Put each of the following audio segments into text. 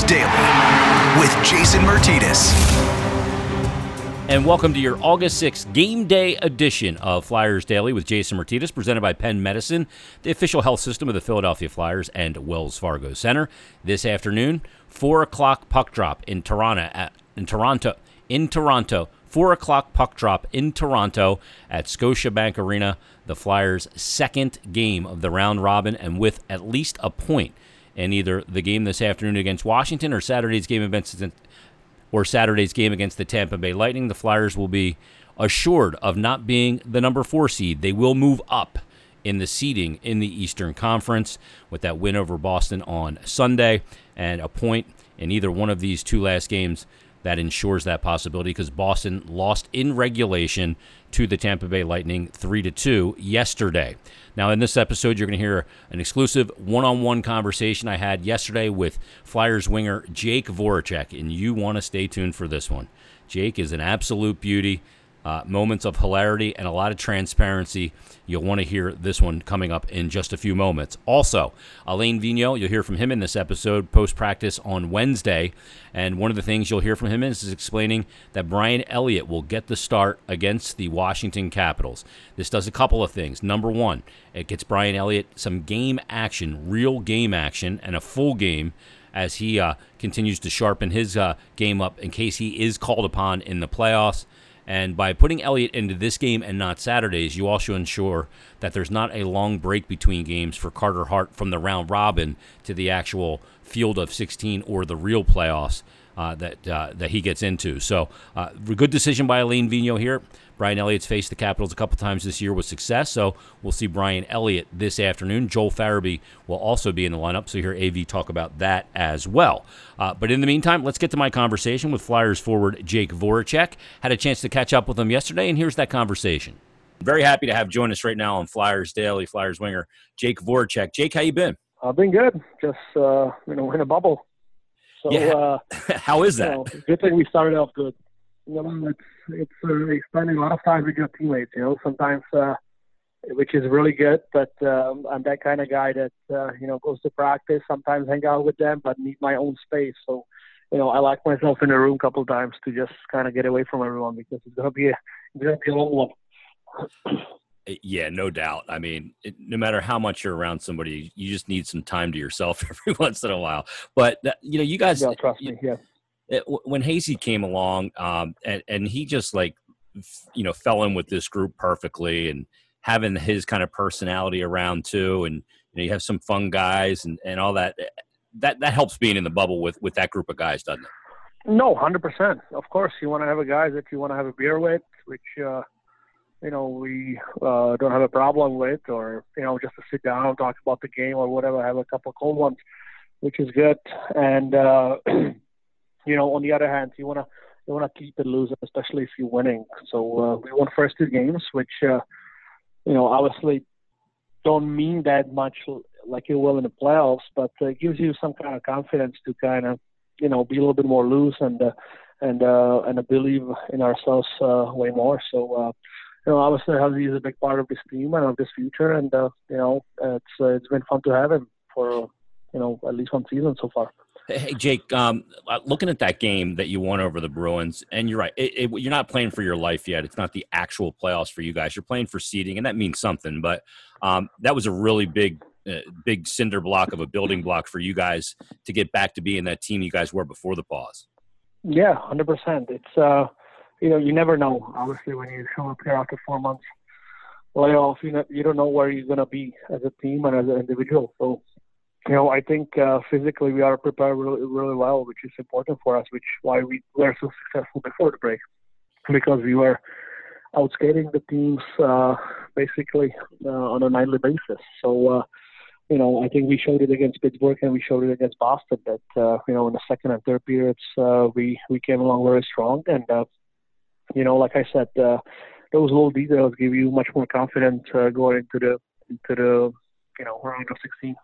Daily with Jason Martinez. And welcome to your August 6th game day edition of Flyers Daily with Jason Martinez, presented by Penn Medicine, the official health system of the Philadelphia Flyers and Wells Fargo Center. This afternoon, 4 o'clock puck drop in Toronto. At, in Toronto. In Toronto. 4 o'clock puck drop in Toronto at Scotiabank Arena. The Flyers' second game of the round robin, and with at least a point in either the game this afternoon against Washington or Saturday's game against or Saturday's game against the Tampa Bay Lightning, the Flyers will be assured of not being the number four seed. They will move up in the seeding in the Eastern Conference with that win over Boston on Sunday and a point in either one of these two last games that ensures that possibility because Boston lost in regulation to the Tampa Bay Lightning 3 to 2 yesterday. Now in this episode you're going to hear an exclusive one-on-one conversation I had yesterday with Flyers winger Jake Voracek and you want to stay tuned for this one. Jake is an absolute beauty uh, moments of hilarity and a lot of transparency. You'll want to hear this one coming up in just a few moments. Also, Alain Vigneault, you'll hear from him in this episode post practice on Wednesday. And one of the things you'll hear from him is, is explaining that Brian Elliott will get the start against the Washington Capitals. This does a couple of things. Number one, it gets Brian Elliott some game action, real game action, and a full game as he uh, continues to sharpen his uh, game up in case he is called upon in the playoffs. And by putting Elliott into this game and not Saturdays, you also ensure that there's not a long break between games for Carter Hart from the round robin to the actual field of 16 or the real playoffs uh, that uh, that he gets into. So, uh, good decision by Alain Vigneault here. Brian Elliott's faced the Capitals a couple times this year with success, so we'll see Brian Elliott this afternoon. Joel Farabee will also be in the lineup, so you hear AV talk about that as well. Uh, but in the meantime, let's get to my conversation with Flyers forward Jake Voracek. Had a chance to catch up with him yesterday, and here's that conversation. Very happy to have join us right now on Flyers Daily, Flyers winger Jake Voracek. Jake, how you been? I've been good. Just uh, you know, we're in a bubble. So, yeah. Uh, how is that? You know, good thing we started off good. You know, it's it's uh, spending a lot of time with your teammates. You know, sometimes uh, which is really good. But um, I'm that kind of guy that uh, you know goes to practice, sometimes hang out with them, but need my own space. So, you know, I lock myself in a room a couple times to just kind of get away from everyone because it's gonna be a, it's gonna be a long one. Yeah, no doubt. I mean, it, no matter how much you're around somebody, you just need some time to yourself every once in a while. But you know, you guys, yeah, trust you, me. Yeah. It, when Hazy came along, um, and and he just like, you know, fell in with this group perfectly, and having his kind of personality around too, and you, know, you have some fun guys and and all that. Eh, that that helps being in the bubble with with that group of guys, doesn't it? No, hundred percent. Of course, you want to have a guy that you want to have a beer with, which. uh you know, we uh, don't have a problem with, or you know, just to sit down, and talk about the game or whatever, have a couple of cold ones, which is good. And uh, you know, on the other hand, you wanna you wanna keep it loose, especially if you're winning. So uh, we won first two games, which uh, you know, obviously don't mean that much like you will in the playoffs, but uh, it gives you some kind of confidence to kind of you know be a little bit more loose and uh, and uh, and believe in ourselves uh, way more. So. Uh, you know, obviously Hazy is a big part of this team and of this future, and uh, you know, it's uh, it's been fun to have him for you know at least one season so far. Hey Jake, um, uh, looking at that game that you won over the Bruins, and you're right, it, it, you're not playing for your life yet. It's not the actual playoffs for you guys. You're playing for seeding, and that means something. But um, that was a really big, uh, big cinder block of a building block for you guys to get back to being that team you guys were before the pause. Yeah, hundred percent. It's uh, you know, you never know. Obviously, when you show up here after four months layoff, you know, you don't know where you're gonna be as a team and as an individual. So, you know, I think uh, physically we are prepared really, really well, which is important for us. Which why we were so successful before the break, because we were out skating the teams uh, basically uh, on a nightly basis. So. Uh, you know, I think we showed it against Pittsburgh and we showed it against Boston that, uh, you know, in the second and third periods, uh, we, we came along very strong. And, you know, like I said, those little details give you much more confidence going into the into the you know round of 16.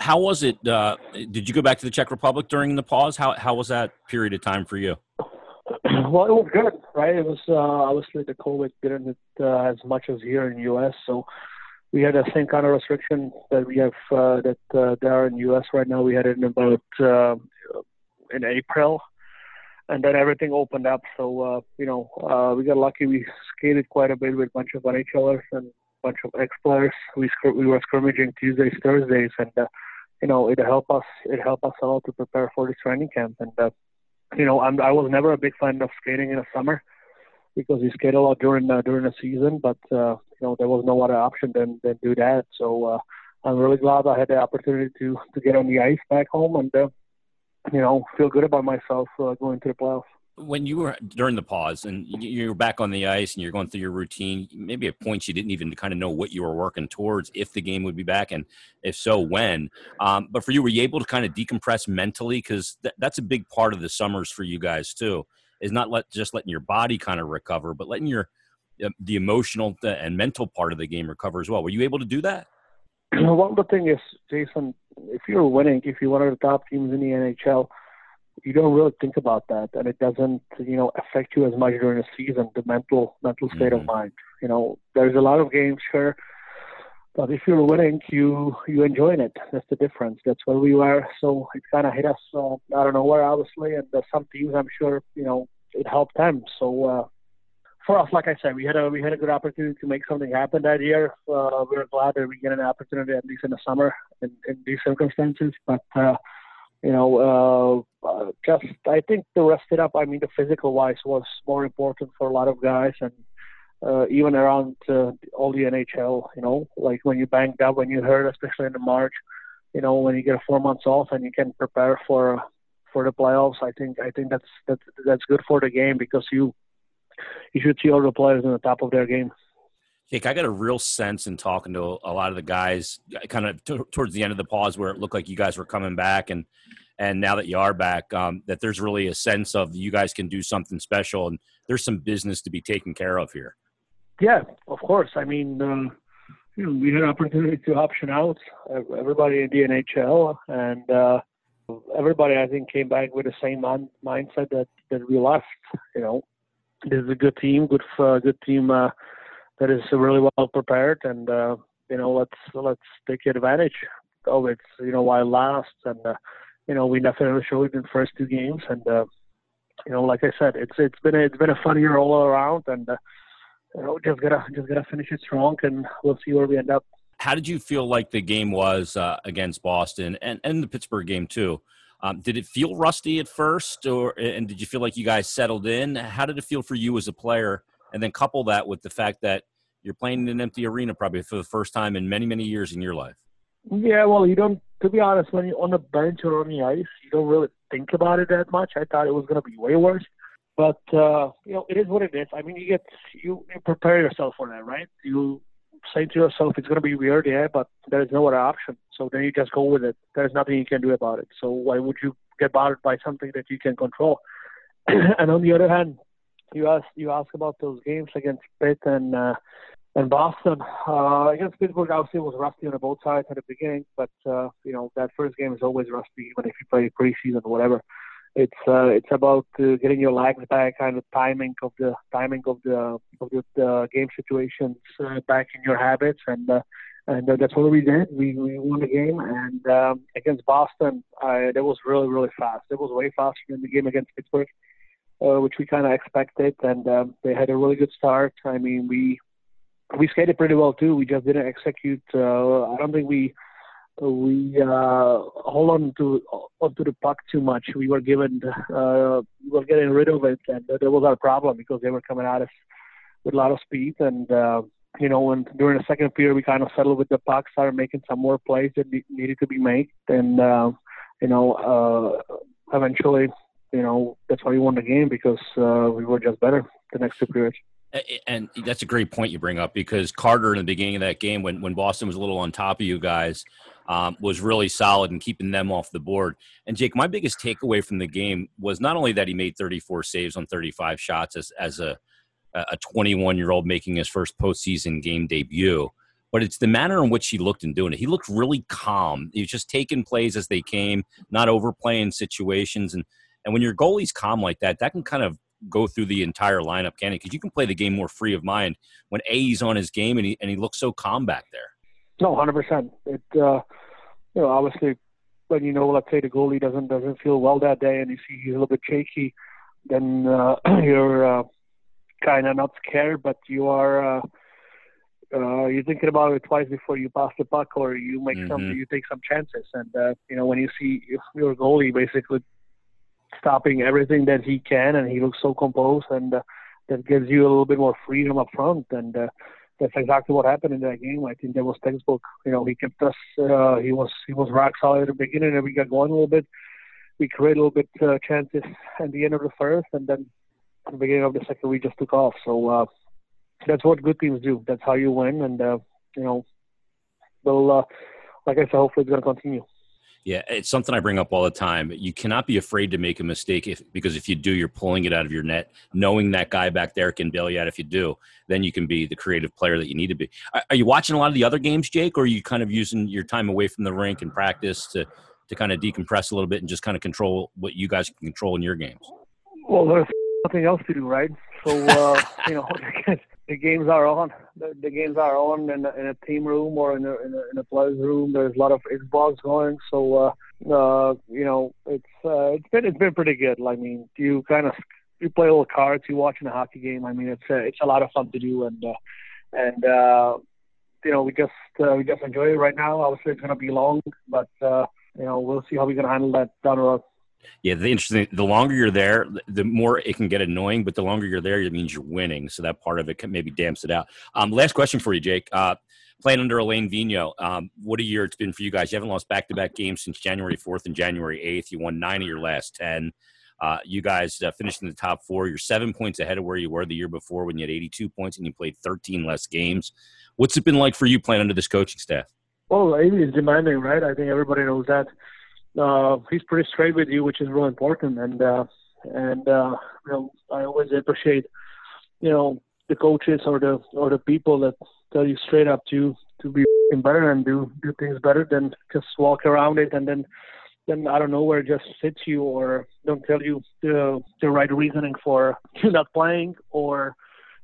How was it? Uh, did you go back to the Czech Republic during the pause? How how was that period of time for you? well, it was good, right? It was uh, obviously the COVID didn't uh, as much as here in U.S., so we had the same kind of restriction that we have uh, that uh, there in U.S. right now. We had it in about uh, in April, and then everything opened up. So uh, you know, uh, we got lucky. We skated quite a bit with a bunch of NHLers and bunch of ex players. We we were scrimmaging Tuesdays, Thursdays, and uh, you know, it helped us. It helped us a lot to prepare for this training camp. And uh, you know, I'm, I was never a big fan of skating in the summer because we skate a lot during uh, during the season. But uh, you know, there was no other option than than do that. So uh, I'm really glad I had the opportunity to to get on the ice back home and uh, you know feel good about myself uh, going to the playoffs when you were during the pause and you're back on the ice and you're going through your routine, maybe at points you didn't even kind of know what you were working towards, if the game would be back, and if so, when. Um, but for you, were you able to kind of decompress mentally? Because th- that's a big part of the summers for you guys too, is not let just letting your body kind of recover, but letting your uh, the emotional and mental part of the game recover as well. Were you able to do that? Of the thing is, Jason, if you're winning, if you're one of the top teams in the NHL you don't really think about that, and it doesn't, you know, affect you as much during the season. The mental mental state mm-hmm. of mind. You know, there's a lot of games, sure, but if you're winning, you you enjoying it. That's the difference. That's where we were. So it kind of hit us uh, out of nowhere, obviously, and uh, some teams, I'm sure, you know, it helped them. So. uh for us, like I said, we had a we had a good opportunity to make something happen that year. Uh, we are glad that we get an opportunity at least in the summer in, in these circumstances. But uh, you know, uh, uh, just I think the rest it up. I mean, the physical wise was more important for a lot of guys, and uh, even around uh, all the NHL. You know, like when you banged up, when you hurt, especially in the March. You know, when you get four months off and you can prepare for for the playoffs. I think I think that's that's that's good for the game because you you should see all the players in the top of their game. Jake, I got a real sense in talking to a lot of the guys, kind of t- towards the end of the pause, where it looked like you guys were coming back, and and now that you are back, um, that there's really a sense of you guys can do something special, and there's some business to be taken care of here. Yeah, of course. I mean, um, you know, we had an opportunity to option out everybody in the NHL, and uh, everybody I think came back with the same mind- mindset that that we left. You know, this is a good team, good uh, good team uh, that is really well prepared, and uh, you know, let's let's take advantage of it. You know, while last and. Uh, you know, we definitely showed it in the first two games, and uh, you know, like I said, it's it's been a, it's been a fun year all around, and uh, you know, just gotta just gotta finish it strong, and we'll see where we end up. How did you feel like the game was uh, against Boston and and the Pittsburgh game too? Um, did it feel rusty at first, or and did you feel like you guys settled in? How did it feel for you as a player? And then couple that with the fact that you're playing in an empty arena probably for the first time in many many years in your life. Yeah, well, you don't. To be honest, when you're on the bench or on the ice, you don't really think about it that much. I thought it was going to be way worse, but uh, you know, it is what it is. I mean, you get you, you prepare yourself for that, right? You say to yourself, it's going to be weird, yeah, but there's no other option. So then you just go with it. There's nothing you can do about it. So why would you get bothered by something that you can control? and on the other hand, you ask you ask about those games against Pitt and uh, and Boston uh, against Pittsburgh, obviously, was rusty on both sides at the beginning. But uh, you know that first game is always rusty, even if you play preseason or whatever. It's uh, it's about uh, getting your legs back, kind of timing of the timing of the of the, the game situations uh, back in your habits, and uh, and uh, that's what we did. We we won the game, and um, against Boston, uh, that was really really fast. It was way faster than the game against Pittsburgh. Uh, which we kind of expected, and um, they had a really good start. I mean, we we skated pretty well too. We just didn't execute. Uh, I don't think we we uh, hold on to onto the puck too much. We were given uh, we were getting rid of it, and that was our problem because they were coming at us with a lot of speed. And uh, you know, when during the second period we kind of settled with the puck, started making some more plays that needed to be made, and uh, you know, uh, eventually, you know, that's why we won the game because uh, we were just better the next two periods. And that's a great point you bring up because Carter in the beginning of that game, when, when Boston was a little on top of you guys, um, was really solid in keeping them off the board. And Jake, my biggest takeaway from the game was not only that he made 34 saves on 35 shots as, as a a 21 year old making his first postseason game debut, but it's the manner in which he looked in doing it. He looked really calm. He was just taking plays as they came, not overplaying situations. And and when your goalie's calm like that, that can kind of go through the entire lineup, can he? Because you can play the game more free of mind when A he's on his game and he and he looks so calm back there. No, hundred percent. It uh, you know obviously when you know let's say the goalie doesn't doesn't feel well that day and you see he's a little bit shaky, then uh, you're uh, kind of not scared, but you are. Uh, uh, you're thinking about it twice before you pass the puck or you make mm-hmm. some you take some chances and uh, you know when you see your goalie basically stopping everything that he can and he looks so composed and uh, that gives you a little bit more freedom up front and uh, that's exactly what happened in that game. I think that was textbook. You know, he kept us. Uh, he was he was rock solid at the beginning, and we got going a little bit. We created a little bit uh, chances at the end of the first, and then at the beginning of the second, we just took off. So uh, that's what good teams do. That's how you win, and uh, you know, they'll uh, like I said, hopefully it's to continue. Yeah, it's something I bring up all the time. You cannot be afraid to make a mistake if, because if you do, you're pulling it out of your net. Knowing that guy back there can bail you out if you do, then you can be the creative player that you need to be. Are, are you watching a lot of the other games, Jake, or are you kind of using your time away from the rink and practice to, to kind of decompress a little bit and just kind of control what you guys can control in your games? Well, there's nothing else to do, right? So, uh, you know, the games are on. The, the games are on in a, in a team room or in a, in a, in a players room. There's a lot of Xbox going, so uh, uh, you know it's uh, it's been it's been pretty good. I mean, you kind of you play little cards, you watching a hockey game. I mean, it's uh, it's a lot of fun to do, and uh, and uh, you know we just uh, we just enjoy it right now. Obviously, it's going to be long, but uh, you know we'll see how we're going to handle that down the road. Yeah, the interesting. The longer you're there, the more it can get annoying. But the longer you're there, it means you're winning. So that part of it can maybe damps it out. Um, last question for you, Jake. Uh, playing under Alain Vigneault, um, what a year it's been for you guys. You haven't lost back-to-back games since January 4th and January 8th. You won nine of your last ten. Uh, you guys uh, finished in the top four. You're seven points ahead of where you were the year before when you had 82 points and you played 13 less games. What's it been like for you playing under this coaching staff? Well, is demanding, right? I think everybody knows that uh, he's pretty straight with you, which is really important. And uh, and uh, you know, I always appreciate you know the coaches or the or the people that tell you straight up to to be better and do do things better than just walk around it and then then I don't know where it just sits you or don't tell you the the right reasoning for you not playing or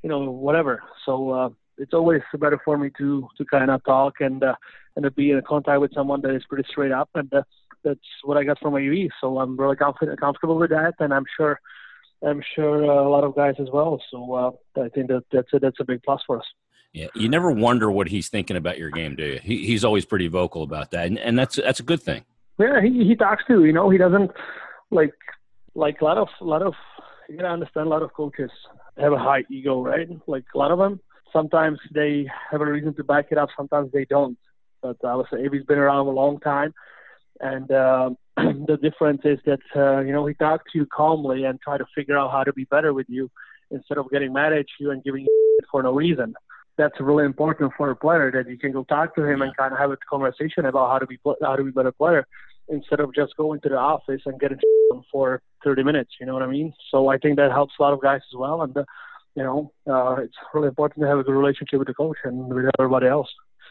you know whatever. So uh, it's always better for me to to kind of talk and uh, and to be in contact with someone that is pretty straight up and uh, that's what I got from UE. So I'm really confident, comfortable with that, and I'm sure, I'm sure uh, a lot of guys as well. So uh, I think that that's a, that's a big plus for us. Yeah, you never wonder what he's thinking about your game, do you? He, he's always pretty vocal about that, and, and that's that's a good thing. Yeah, he he talks too. You know, he doesn't like like a lot of a lot of you gotta understand a lot of coaches have a high ego, right? Like a lot of them, sometimes they have a reason to back it up, sometimes they don't. But I would say AV's been around a long time and uh, the difference is that uh, you know he talks to you calmly and try to figure out how to be better with you instead of getting mad at you and giving you for no reason. That's really important for a player that you can go talk to him yeah. and kind of have a conversation about how to be how to be a better player instead of just going to the office and getting for 30 minutes. You know what I mean? So I think that helps a lot of guys as well. And uh, you know, uh, it's really important to have a good relationship with the coach and with everybody else.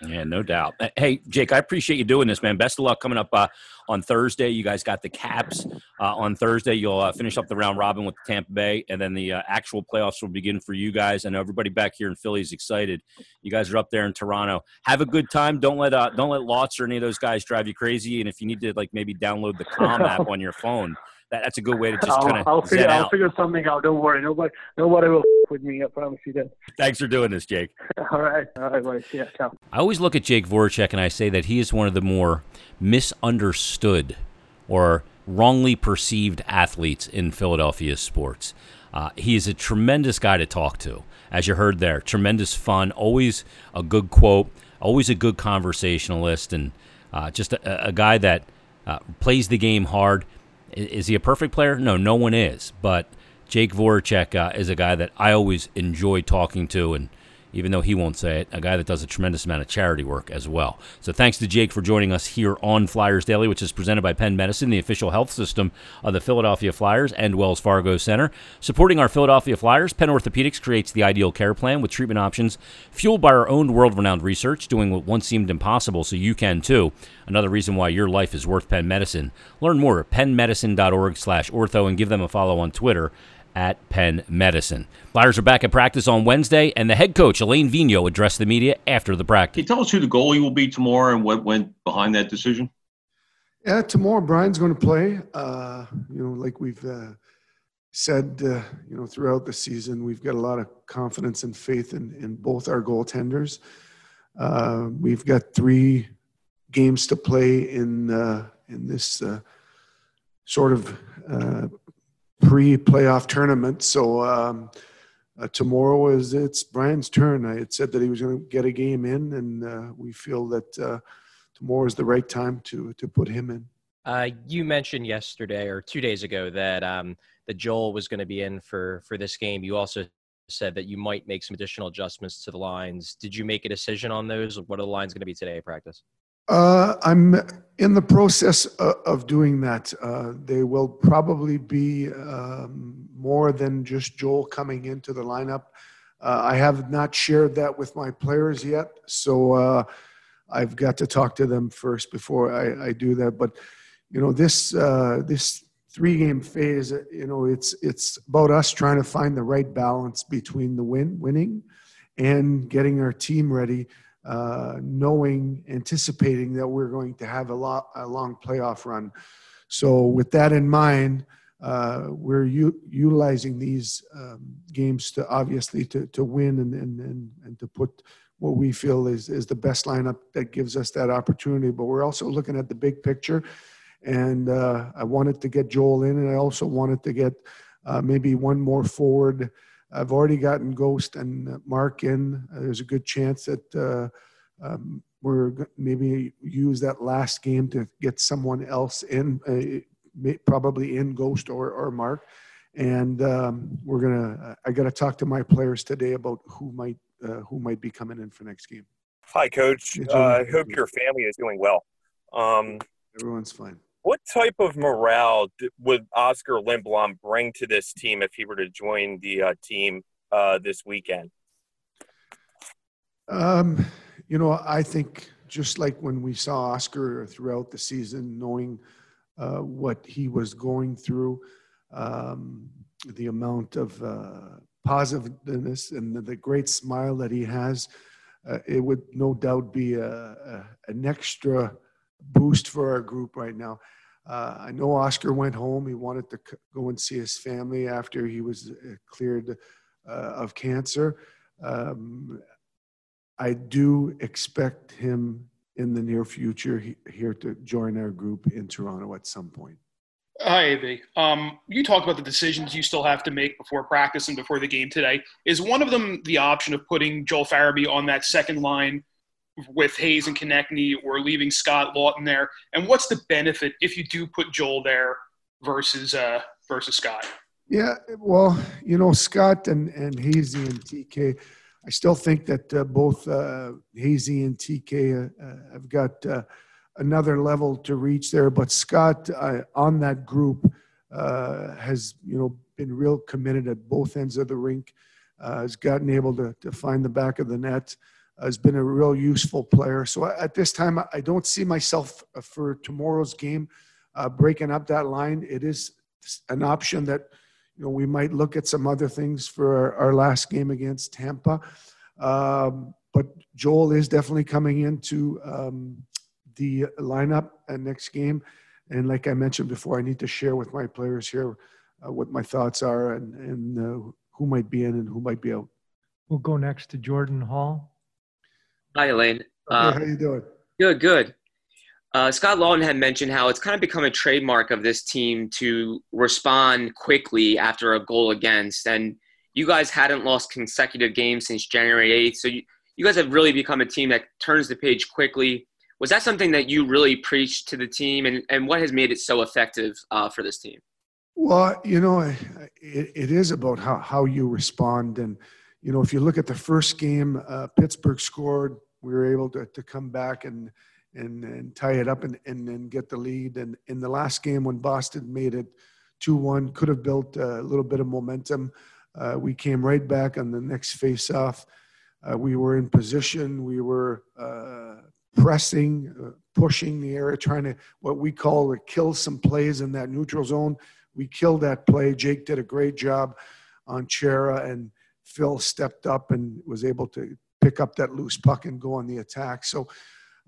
Yeah, no doubt. Hey, Jake, I appreciate you doing this, man. Best of luck coming up uh, on Thursday. You guys got the Caps uh, on Thursday. You'll uh, finish up the round robin with Tampa Bay, and then the uh, actual playoffs will begin for you guys. I know everybody back here in Philly is excited. You guys are up there in Toronto. Have a good time. Don't let uh, don't let Lots or any of those guys drive you crazy. And if you need to, like maybe download the Calm app on your phone that, that's a good way to just kind of. I'll, figure, I'll figure something out. Don't worry. Nobody, nobody will with me. I promise you that. Thanks for doing this, Jake. All right. All right, buddy. Yeah. Ciao. I always look at Jake Voracek and I say that he is one of the more misunderstood or wrongly perceived athletes in Philadelphia sports. Uh, he is a tremendous guy to talk to, as you heard there. Tremendous fun, always a good quote, always a good conversationalist, and uh, just a, a, guy that uh, plays the game hard. Is he a perfect player? No, no one is. But Jake Voracek uh, is a guy that I always enjoy talking to, and even though he won't say it, a guy that does a tremendous amount of charity work as well. So thanks to Jake for joining us here on Flyers Daily, which is presented by Penn Medicine, the official health system of the Philadelphia Flyers and Wells Fargo Center. Supporting our Philadelphia Flyers, Penn Orthopedics creates the ideal care plan with treatment options fueled by our own world-renowned research, doing what once seemed impossible so you can too. Another reason why your life is worth Penn Medicine. Learn more at pennmedicine.org slash ortho and give them a follow on Twitter at Penn Medicine. Flyers are back at practice on Wednesday, and the head coach, Alain Vigneault, addressed the media after the practice. Can you tell us who the goalie will be tomorrow and what went behind that decision? Yeah, tomorrow Brian's going to play. Uh, you know, like we've uh, said, uh, you know, throughout the season, we've got a lot of confidence and faith in, in both our goaltenders. Uh, we've got three games to play in uh, in this uh, sort of pre-playoff tournament. So um, tomorrow is it's Brian's turn. I had said that he was going to get a game in, and we feel that tomorrow is the right time to to put him in. Uh, you mentioned yesterday or two days ago that um, that Joel was going to be in for for this game. You also said that you might make some additional adjustments to the lines. Did you make a decision on those? What are the lines going to be today at practice? Uh, I'm in the process of, of doing that. Uh, they will probably be um, more than just Joel coming into the lineup. Uh, I have not shared that with my players yet, so uh, I've got to talk to them first before I, I do that. But you know, this uh, this three game phase, you know, it's it's about us trying to find the right balance between the win winning and getting our team ready, uh, knowing anticipating that we're going to have a lot a long playoff run. So with that in mind. Uh, we're u- utilizing these um, games to obviously to, to win and, and, and, and to put what we feel is, is the best lineup that gives us that opportunity. But we're also looking at the big picture. And uh, I wanted to get Joel in, and I also wanted to get uh, maybe one more forward. I've already gotten Ghost and Mark in. Uh, there's a good chance that uh, um, we're maybe use that last game to get someone else in, uh, probably in Ghost or, or Mark. And um, we're gonna. I got to talk to my players today about who might uh, who might be coming in for next game. Hi, Coach. Uh, I hope your family is doing well. Um, Everyone's fine. What type of morale would Oskar Lindblom bring to this team if he were to join the uh, team uh, this weekend? Um, you know, I think just like when we saw Oskar throughout the season, knowing uh, what he was going through, um, the amount of uh, positiveness and the, the, great smile that he has, uh, it would no doubt be a, a, an extra boost for our group right now. Uh, I know Oskar went home. He wanted to c- go and see his family after he was uh, cleared uh, of cancer. Um, I do expect him in the near future he, here to join our group in Toronto at some point. Hi, AV. Um, you talked about the decisions you still have to make before practice and before the game today. Is one of them the option of putting Joel Farabee on that second line with Hayes and Konecny or leaving Scott Laughton there? And what's the benefit if you do put Joel there versus uh, versus Scott? Yeah, well, you know, Scott and, and Hazy and TK, I still think that uh, both uh, Hazy and TK uh, uh, have got uh, – another level to reach there. But Scott uh, on that group has you know been real committed at both ends of the rink. Has gotten able to, to find the back of the net. Has been a real useful player. So at this time, I don't see myself uh, for tomorrow's game uh, breaking up that line. It is an option that you know we might look at some other things for our, our last game against Tampa. Um, but Joel is definitely coming into um, the lineup next game. And like I mentioned before, I need to share with my players here uh, what my thoughts are and, and uh, who might be in and who might be out. We'll go next to Jordan Hall. Hi, Alain. Uh, how you doing? Good, good. Uh, Scott Laughton had mentioned how it's kind of become a trademark of this team to respond quickly after a goal against. And you guys hadn't lost consecutive games since January 8th. So you, you guys have really become a team that turns the page quickly, was that something that you really preached to the team, and, and what has made it so effective uh, for this team? Well, you know, it, it is about how, how you respond. And, you know, if you look at the first game, uh, Pittsburgh scored. We were able to, to come back and, and, and tie it up and, and, and get the lead. And in the last game, when Boston made it 2 1, could have built a little bit of momentum. Uh, we came right back on the next face off. Uh, we were in position. We were uh, pressing, uh, pushing the area, trying to what we call kill some plays in that neutral zone. we killed that play. Jake did a great job on Chara, and Phil stepped up and was able to pick up that loose puck and go on the attack. So,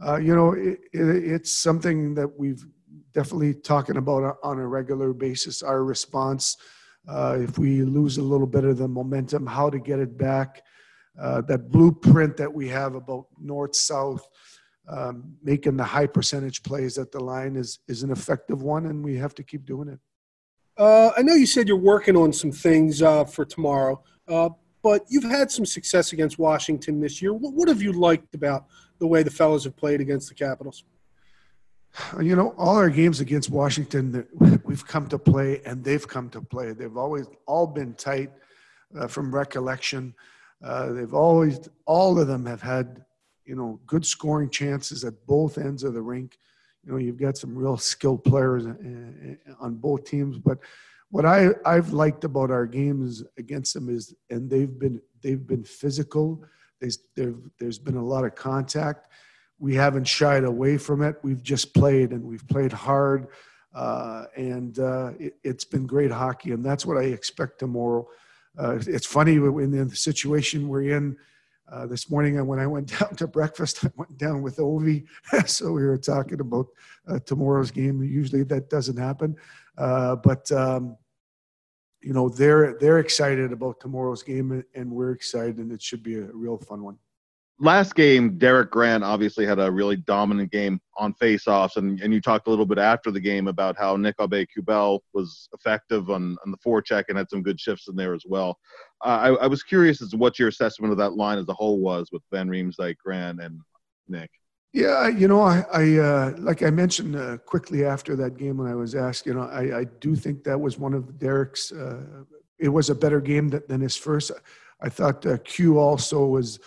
uh, you know, it, it, it's something that we've definitely talking about on a regular basis. Our response, uh, if we lose a little bit of the momentum, how to get it back. Uh, that blueprint that we have about north south, um, making the high percentage plays at the line is is an effective one, and we have to keep doing it. Uh, I know you said you're working on some things uh, for tomorrow, uh, but you've had some success against Washington this year. What, what have you liked about the way the fellows have played against the Capitals? You know, all our games against Washington, we've come to play, and they've come to play. They've always all been tight, uh, from recollection. Uh, they've always, all of them have had, you know, good scoring chances at both ends of the rink. You know, you've got some real skilled players uh, uh, on both teams. But what I I've liked about our games against them is, and they've been they've been physical. There's there's been a lot of contact we haven't shied away from it. We've just played and we've played hard. Uh, and uh, it, has been great hockey, and that's what I expect tomorrow. Uh, it's funny in the situation we're in. Uh, this morning, when I went down to breakfast, I went down with Ovi, so we were talking about uh, tomorrow's game. Usually, that doesn't happen, uh, but um, you know they're they're excited about tomorrow's game, and we're excited, and it should be a real fun one last game, Derek Grant obviously had a really dominant game on faceoffs, and, and you talked a little bit after the game about how Nick Aube-Kubel was effective on, on the forecheck and had some good shifts in there as well. Uh, I, I, was curious as to what your assessment of that line as a whole was with Van Riemsdyk, Grant, and Nick. Yeah, you know, I, I uh, like I mentioned uh, quickly after that game when I was asked, you know, I, I do think that was one of Derek's. Uh, it was a better game than, than his first. I thought uh, Q also was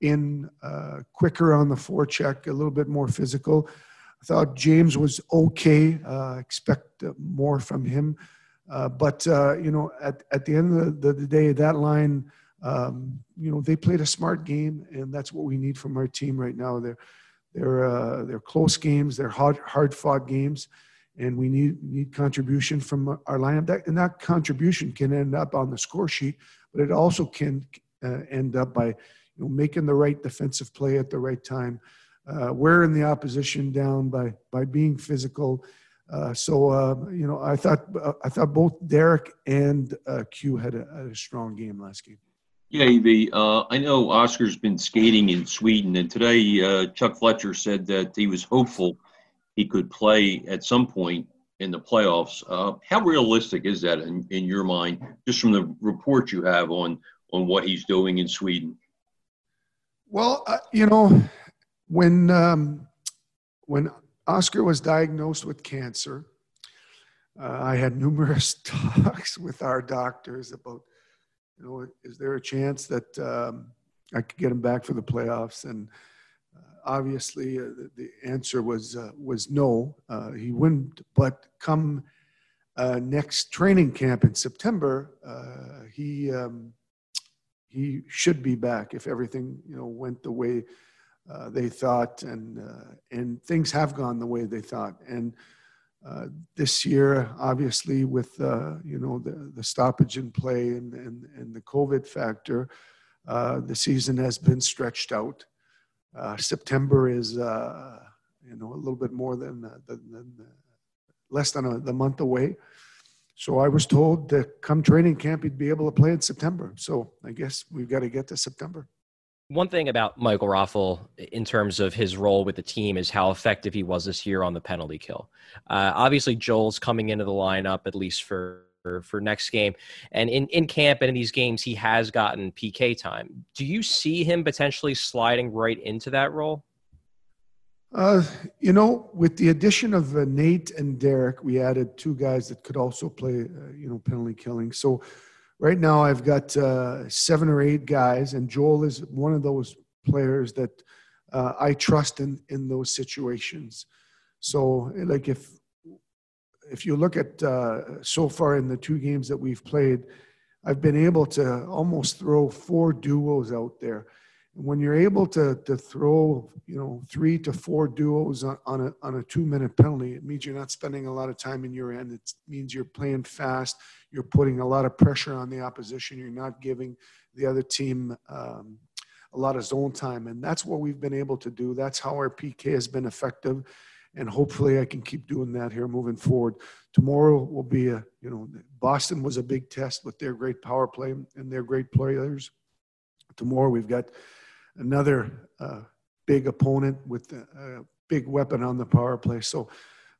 in uh, quicker on the forecheck, a little bit more physical. I thought James was okay. Uh, expect more from him. But, you know, at, at the end of the, the day, that line, um, you know, they played a smart game, and that's what we need from our team right now. They're, they're, uh, they're close games, they're hard, hard fought games, and we need, need contribution from our lineup. That, and that contribution can end up on the score sheet, but it also can uh, end up by you know, making the right defensive play at the right time, uh, wearing the opposition down by by being physical. Uh, so uh, you know, I thought I thought both Derek and uh, Q had a, had a, strong game last game. Yeah, the uh, I know Oskar's been skating in Sweden, and today uh, Chuck Fletcher said that he was hopeful he could play at some point in the playoffs. how realistic is that in, in your mind, just from the report you have on on what he's doing in Sweden? Well, uh, you know, when um, when Oscar was diagnosed with cancer, uh, I had numerous talks with our doctors about, you know, is there a chance that um, I could get him back for the playoffs? And uh, obviously, uh, the answer was uh, was no. Uh, he wouldn't. But come next training camp in September, he. Um, he should be back if everything you know went the way uh, they thought, and uh, and things have gone the way they thought. And uh, this year, obviously, with uh, you know the, the stoppage in play and and, and the COVID factor, uh, the season has been stretched out. Uh, September is you know a little bit more than, than, than less than a, the month away. So I was told that come training camp, he'd be able to play in September. So I guess we've got to get to September. One thing about Michael Raffl in terms of his role with the team is how effective he was this year on the penalty kill. Uh, obviously, Joel's coming into the lineup at least for for next game. And in, in camp and in these games, he has gotten PK time. Do you see him potentially sliding right into that role? Uh, you know, with the addition of uh, Nate and Derek, we added two guys that could also play, uh, you know, penalty killing. So right now I've got uh, seven or eight guys, and Joel is one of those players that uh, I trust in in those situations. So, like if if you look at uh, so far in the two games that we've played, I've been able to almost throw four duos out there when you're able to to throw you know three to four duos on, on a on a two minute penalty, it means you're not spending a lot of time in your end. It means you're playing fast. You're putting a lot of pressure on the opposition. You're not giving the other team um, a lot of zone time, and that's what we've been able to do. That's how our PK has been effective, and hopefully I can keep doing that here moving forward. Tomorrow will be a you know Boston was a big test with their great power play and their great players. Tomorrow we've got another uh, big opponent with a, big weapon on the power play. So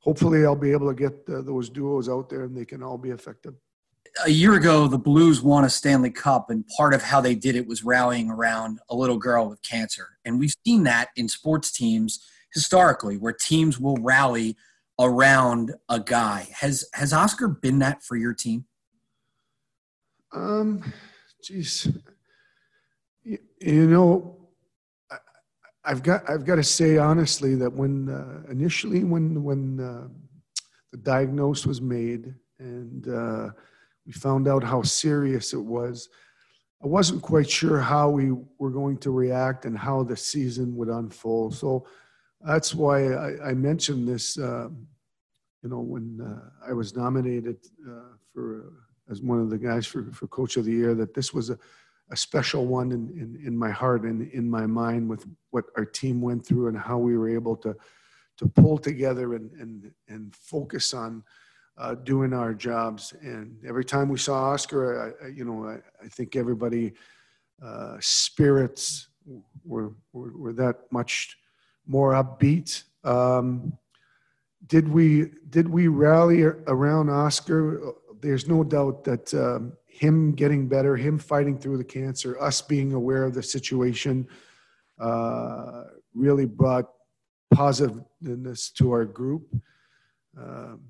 hopefully I'll be able to get uh, those duos out there and they can all be effective. A year ago, the Blues won a Stanley Cup, and part of how they did it was rallying around a little girl with cancer. And we've seen that in sports teams historically, where teams will rally around a guy. Has has Oskar been that for your team? Um, geez, you, you know, I've got I've got to say honestly that when uh, initially when when uh, the diagnosis was made and uh, we found out how serious it was, I wasn't quite sure how we were going to react and how the season would unfold. So that's why I, I mentioned this. Um, you know, when uh, I was nominated uh, for as one of the guys for for Coach of the Year, that this was a a special one in, in, in my heart and in my mind with what our team went through and how we were able to to pull together and and, and focus on uh, doing our jobs. And every time we saw Oskar, I, I, you know, I, I think everybody uh, spirits were, were, were that much more upbeat. Um, did we did we rally around Oskar? There's no doubt that um, him getting better, him fighting through the cancer, us being aware of the situation, uh, really brought positiveness to our group. Um,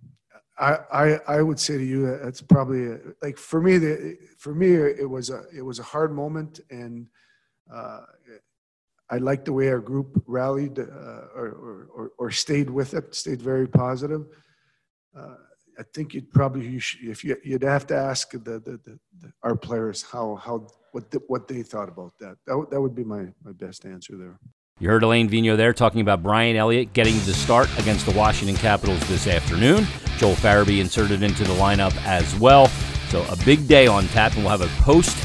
I, I, would say to you that that's probably a, like for me the, for me it was a it was a hard moment and uh, I liked the way our group rallied uh, or, or, or, stayed with it stayed very positive. Uh, I think you'd probably you should, if you you'd have to ask the, the, the, the our players how how what the, what they thought about that. That w- that would be my my best answer there. You heard Alain Vigneault there talking about Brian Elliott getting the start against the Washington Capitals this afternoon. Joel Farabee inserted into the lineup as well. So a big day on tap, and we'll have a post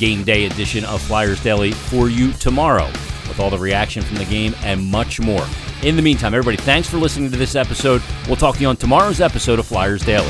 game day edition of Flyers Daily for you tomorrow with all the reaction from the game and much more. In the meantime, everybody, thanks for listening to this episode. We'll talk to you on tomorrow's episode of Flyers Daily.